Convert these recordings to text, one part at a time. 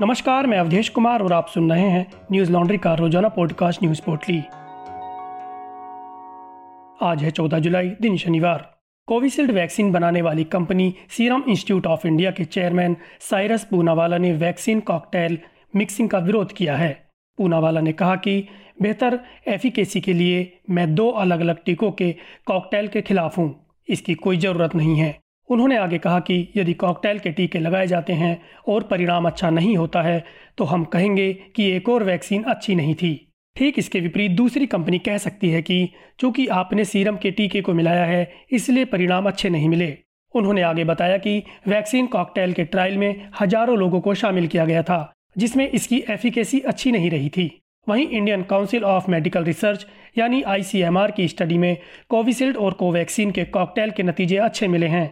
नमस्कार, मैं अवधेश कुमार और आप सुन रहे हैं न्यूज़ लॉन्ड्री का रोज़ाना पॉडकास्ट न्यूज़ पोर्टली। आज है 14 जुलाई, दिन शनिवार। कोविशील्ड वैक्सीन बनाने वाली company Serum Institute of India के चेयरमैन साइरस पूनावाला ने वैक्सीन कॉकटेल मिक्सिंग का विरोध किया है। पूनावाला ने कहा कि बेहतर एफिकेसी के लिए मैं दो अलग अलग टीकों के कॉकटेल के खिलाफ हूँ। इसकी कोई ज़रूरत नहीं है। उन्होंने आगे कहा कि यदि कॉकटेल के टीके लगाए जाते हैं और परिणाम अच्छा नहीं होता है तो हम कहेंगे कि एक और वैक्सीन अच्छी नहीं थी। ठीक इसके विपरीत दूसरी कंपनी कह सकती है कि चूँकि आपने सीरम के टीके को मिलाया है, इसलिए परिणाम अच्छे नहीं मिले। उन्होंने आगे बताया कि वैक्सीन कॉकटेल के ट्रायल में हज़ारों लोगों को शामिल किया गया था, जिसमें इसकी एफिकेसी अच्छी नहीं रही थी। वहीं Indian Council of Medical Research यानी आईसीएमआर की स्टडी में कोविशील्ड और कोवैक्सीन के कॉकटेल के नतीजे अच्छे मिले हैं।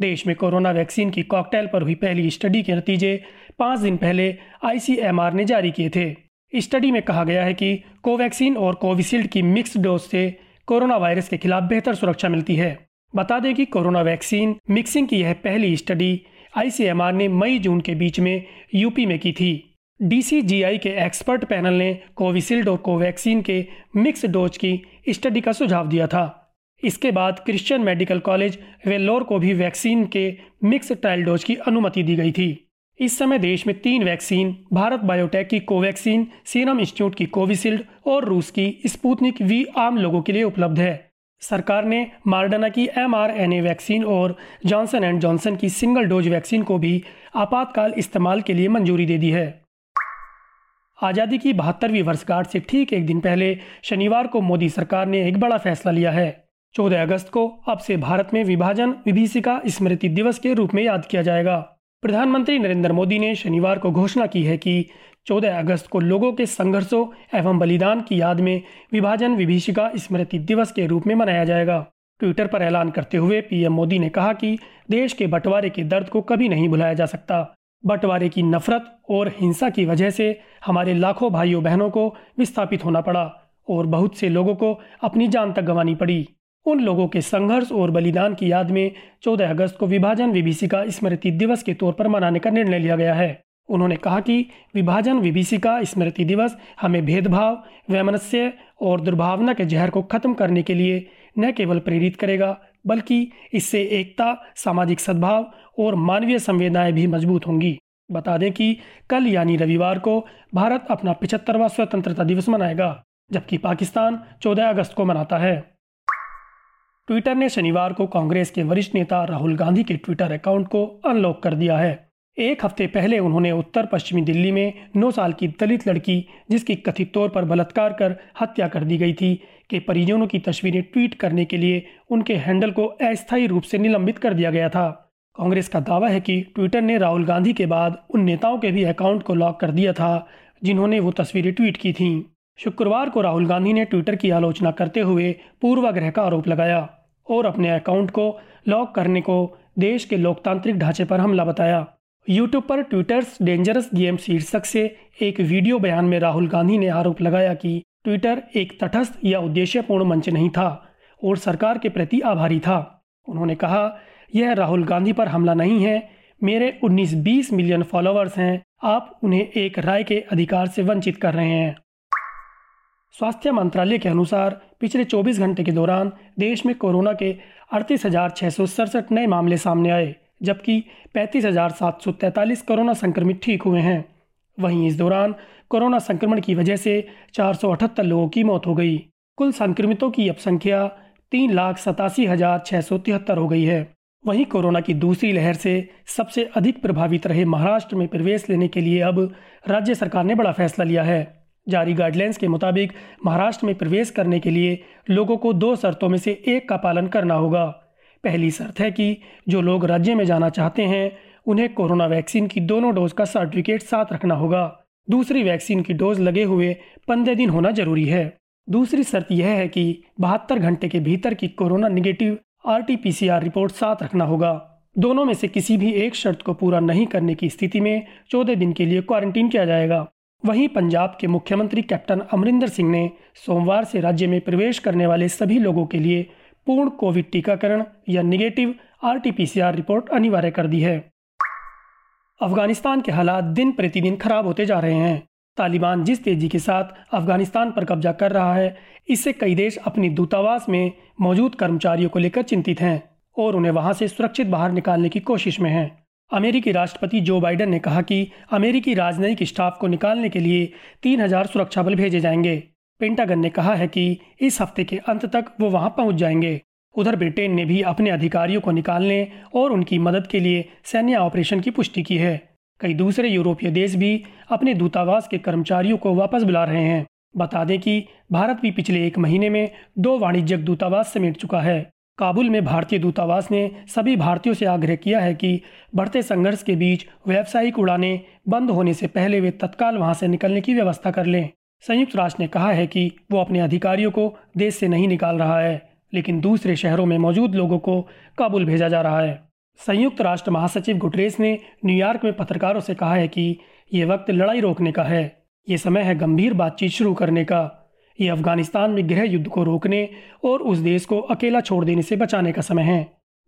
देश में कोरोना वैक्सीन की कॉकटेल पर हुई पहली स्टडी के नतीजे पाँच दिन पहले आईसीएमआर ने जारी किए थे। स्टडी में कहा गया है कि कोवैक्सीन और कोविशील्ड की मिक्स डोज से कोरोना वायरस के खिलाफ बेहतर सुरक्षा मिलती है। बता दें कि कोरोना वैक्सीन मिक्सिंग की यह पहली स्टडी आईसीएमआर ने मई जून के बीच में यूपी में की थी। डीसीजीआई के एक्सपर्ट पैनल ने कोविशील्ड और कोवैक्सीन के मिक्स डोज की स्टडी का सुझाव दिया था। इसके बाद क्रिश्चियन मेडिकल कॉलेज वेल्लोर को भी वैक्सीन के मिक्स ट्रायल डोज की अनुमति दी गई थी। इस समय देश में तीन वैक्सीन, भारत बायोटेक की कोवैक्सीन सीरम इंस्टीट्यूट की कोविशील्ड और रूस की स्पूतनिक वी आम लोगों के लिए उपलब्ध है। सरकार ने मार्डना की एम वैक्सीन और जॉनसन एंड जॉनसन की सिंगल डोज वैक्सीन को भी आपातकाल इस्तेमाल के लिए मंजूरी दे दी है। आज़ादी की बहत्तरवीं वर्षगांठ से ठीक एक दिन पहले शनिवार को मोदी सरकार ने एक बड़ा फैसला लिया है। चौदह अगस्त को अब से भारत में विभाजन विभीषिका स्मृति दिवस के रूप में याद किया जाएगा। प्रधानमंत्री नरेंद्र मोदी ने शनिवार को घोषणा की है कि 14 अगस्त को लोगों के संघर्षों एवं बलिदान की याद में विभाजन विभीषिका स्मृति दिवस के रूप में मनाया जाएगा। ट्विटर पर ऐलान करते हुए पीएम मोदी ने कहा कि देश के बंटवारे के दर्द को कभी नहीं भुलाया जा सकता। बंटवारे की नफरत और हिंसा की वजह से हमारे लाखों भाइयों बहनों को विस्थापित होना पड़ा और बहुत से लोगों को अपनी जान तक गंवानी पड़ी। उन लोगों के संघर्ष और बलिदान की याद में 14 अगस्त को विभाजन विभीषिका स्मृति दिवस के तौर पर मनाने का निर्णय लिया गया है। उन्होंने कहा कि विभाजन विभीषिका स्मृति दिवस हमें भेदभाव, वैमनस्य और दुर्भावना के जहर को खत्म करने के लिए न केवल प्रेरित करेगा, बल्कि इससे एकता, सामाजिक सद्भाव और मानवीय संवेदनाएँ भी मज़बूत होंगी। बता दें कि कल यानी रविवार को भारत अपना पिछहत्तरवा स्वतंत्रता दिवस मनाएगा, जबकि पाकिस्तान 14 अगस्त को मनाता है। ट्विटर ने शनिवार को कांग्रेस के वरिष्ठ नेता राहुल गांधी के ट्विटर अकाउंट को अनलॉक कर दिया है। एक हफ़्ते पहले उन्होंने उत्तर पश्चिमी दिल्ली में नौ साल की दलित लड़की, जिसकी कथित तौर पर बलात्कार कर हत्या कर दी गई थी, के परिजनों की तस्वीरें ट्वीट करने के लिए उनके हैंडल को अस्थायी रूप से निलंबित कर दिया गया था। कांग्रेस का दावा है कि ट्विटर ने राहुल गांधी के बाद उन नेताओं के भी अकाउंट को लॉक कर दिया था, जिन्होंने वो तस्वीरें ट्वीट की थीं। शुक्रवार को राहुल गांधी ने ट्विटर की आलोचना करते हुए पूर्वाग्रह का आरोप लगाया। और अपने अकाउंट को लॉक करने को देश के लोकतांत्रिक ढांचे पर हमला बताया। यूट्यूब पर ट्विटर्स डेंजरस गेम शीर्षक से एक वीडियो बयान में राहुल गांधी ने आरोप लगाया कि ट्विटर एक तटस्थ या उद्देश्यपूर्ण मंच नहीं था और सरकार के प्रति आभारी था। उन्होंने कहा, यह राहुल गांधी पर हमला नहीं है। मेरे 19-20 मिलियन फॉलोअर्स हैं। आप उन्हें एक राय के अधिकार से वंचित कर रहे हैं। स्वास्थ्य मंत्रालय के अनुसार पिछले 24 घंटे के दौरान देश में कोरोना के अड़तीस नए मामले सामने आए, जबकि पैंतीस कोरोना संक्रमित ठीक हुए हैं। वहीं इस दौरान कोरोना संक्रमण की वजह से चार सौ अठहत्तर लोगों की मौत हो गई। कुल संक्रमितों की अब संख्या तीन लाख सतासी हज़ार छः सौ तिहत्तर हो गई है। वहीं कोरोना की दूसरी लहर से सबसे अधिक प्रभावित रहे महाराष्ट्र में प्रवेश लेने के लिए अब राज्य सरकार ने बड़ा फैसला लिया है। जारी गाइडलाइंस के मुताबिक महाराष्ट्र में प्रवेश करने के लिए लोगों को दो शर्तों में से एक का पालन करना होगा। पहली शर्त है कि जो लोग राज्य में जाना चाहते हैं, उन्हें कोरोना वैक्सीन की दोनों डोज का सर्टिफिकेट साथ रखना होगा। दूसरी वैक्सीन की डोज लगे हुए पंद्रह दिन होना ज़रूरी है। दूसरी शर्त यह है कि बहत्तर घंटे के भीतर की corona negative R T report साथ रखना होगा। दोनों में से किसी भी एक शर्त को पूरा नहीं करने की स्थिति में चौदह दिन के लिए क्वारंटीन किया जाएगा। वहीं पंजाब के मुख्यमंत्री कैप्टन अमरिंदर सिंह ने सोमवार से राज्य में प्रवेश करने वाले सभी लोगों के लिए पूर्ण कोविड टीकाकरण या निगेटिव आरटीपीसीआर रिपोर्ट अनिवार्य कर दी है। अफ़गानिस्तान के हालात दिन प्रतिदिन खराब होते जा रहे हैं। तालिबान जिस तेज़ी के साथ अफ़गानिस्तान पर कब्जा कर रहा है, इससे कई देश अपनी दूतावास में मौजूद कर्मचारियों को लेकर चिंतित हैं और उन्हें वहाँ से सुरक्षित बाहर निकालने की कोशिश में हैं। अमेरिकी राष्ट्रपति जो बाइडन ने कहा कि अमेरिकी राजनयिक स्टाफ को निकालने के लिए तीन हज़ार सुरक्षा बल भेजे जाएँगे। पेंटागन ने कहा है कि इस हफ़्ते के अंत तक वो वहाँ पहुँच जाएँगे। उधर ब्रिटेन ने भी अपने अधिकारियों को निकालने और उनकी मदद के लिए सैन्य ऑपरेशन की पुष्टि की है। कई दूसरे यूरोपीय देश भी अपने दूतावास के कर्मचारियों को वापस बुला रहे हैं। बता दें कि भारत भी पिछले एक महीने में दो वाणिज्यिक दूतावास समेट चुका है। काबुल में भारतीय दूतावास ने सभी भारतीयों से आग्रह किया है कि बढ़ते संघर्ष के बीच व्यावसायिक उड़ानें बंद होने से पहले वे तत्काल वहाँ से निकलने की व्यवस्था कर लें। संयुक्त राष्ट्र ने कहा है कि वो अपने अधिकारियों को देश से नहीं निकाल रहा है, लेकिन दूसरे शहरों में मौजूद लोगों को काबुल भेजा जा रहा है। संयुक्त राष्ट्र महासचिव गुटरेस ने न्यूयॉर्क में पत्रकारों से कहा है कि ये वक्त लड़ाई रोकने का है, ये समय है गंभीर बातचीत शुरू करने का। ये अफ़गानिस्तान में गृह युद्ध को रोकने और उस देश को अकेला छोड़ देने से बचाने का समय है।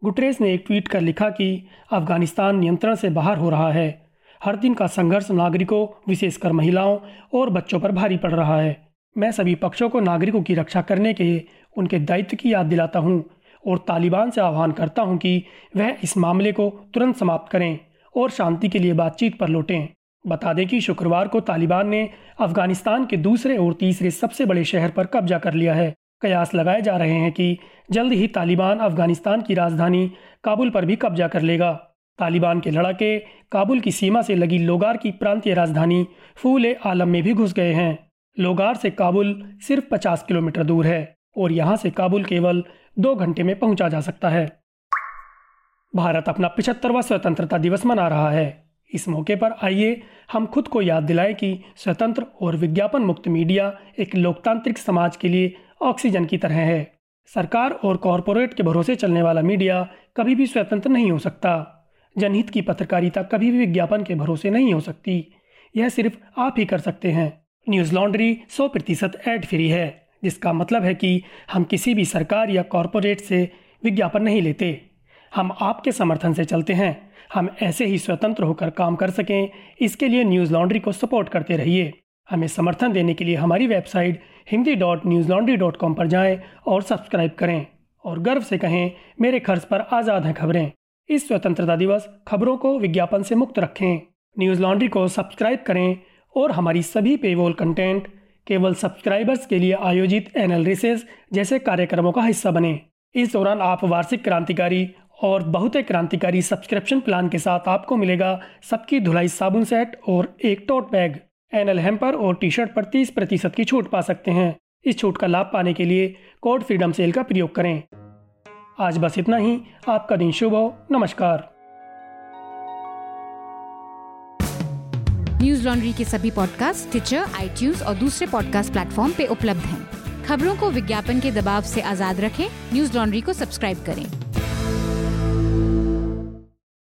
गुटरेस ने एक ट्वीट कर लिखा कि अफ़गानिस्तान नियंत्रण से बाहर हो रहा है। हर दिन का संघर्ष नागरिकों, विशेषकर महिलाओं और बच्चों पर भारी पड़ रहा है। मैं सभी पक्षों को नागरिकों की रक्षा करने के उनके दायित्व की याद दिलाता हूँ और तालिबान से आह्वान करता हूँ कि वह इस मामले को तुरंत समाप्त करें और शांति के लिए बातचीत पर लौटें। बता दें कि शुक्रवार को तालिबान ने अफ़गानिस्तान के दूसरे और तीसरे सबसे बड़े शहर पर कब्जा कर लिया है। कयास लगाए जा रहे हैं कि जल्द ही तालिबान अफ़गानिस्तान की राजधानी काबुल पर भी कब्जा कर लेगा। तालिबान के लड़ाके काबुल की सीमा से लगी लोगार की प्रांतीय राजधानी फूल आलम में भी घुस गए हैं। लोगार से काबुल सिर्फ़ 50 किलोमीटर दूर है और यहाँ से काबुल केवल दो घंटे में पहुँचा जा सकता है। भारत अपना पिछहत्तरवा स्वतंत्रता दिवस मना रहा है। इस मौके पर आइए हम खुद को याद दिलाएँ कि स्वतंत्र और विज्ञापन मुक्त मीडिया एक लोकतांत्रिक समाज के लिए ऑक्सीजन की तरह है। सरकार और कॉरपोरेट के भरोसे चलने वाला मीडिया कभी भी स्वतंत्र नहीं हो सकता। जनहित की पत्रकारिता कभी भी विज्ञापन के भरोसे नहीं हो सकती। यह सिर्फ़ आप ही कर सकते हैं। न्यूज़ लॉन्ड्री सौ प्रतिशत एड फ्री है, जिसका मतलब है कि हम किसी भी सरकार या कॉरपोरेट से विज्ञापन नहीं लेते। हम आपके समर्थन से चलते हैं। हम ऐसे ही स्वतंत्र होकर काम कर सकें। इसके लिए न्यूज़ लॉन्ड्री को सपोर्ट करते रहिए। हमें समर्थन देने के लिए हमारी website Hindi dot news laundry dot com पर जाएँ और सब्सक्राइब करें और गर्व से कहें, मेरे खर्च पर आज़ाद हैं खबरें। इस स्वतंत्रता दिवस खबरों को विज्ञापन से मुक्त रखें। न्यूज़ लॉन्ड्री को सब्सक्राइब करें और हमारी सभी पेवोल कंटेंट केवल सब्सक्राइबर्स के लिए आयोजित एनालिसिस जैसे कार्यक्रमों का हिस्सा बने। इस दौरान आप वार्षिक क्रांतिकारी और बहुत क्रांतिकारी सब्सक्रिप्शन प्लान के साथ आपको मिलेगा सबकी धुलाई साबुन सेट और एक टोट बैग एनएल हेम्पर और टी शर्ट पर 30 प्रतिशत की छूट पा सकते हैं। इस छूट का लाभ पाने के लिए कोड फ्रीडम सेल का प्रयोग करें। आज बस इतना ही। आपका दिन शुभ हो। नमस्कार। न्यूज़ लॉन्ड्री के सभी पॉडकास्ट ट्विटर आई और दूसरे पॉडकास्ट प्लेटफॉर्म पे उपलब्ध हैं। खबरों को विज्ञापन के दबाव से आज़ाद रखें। न्यूज़ लॉन्ड्री को सब्सक्राइब करें।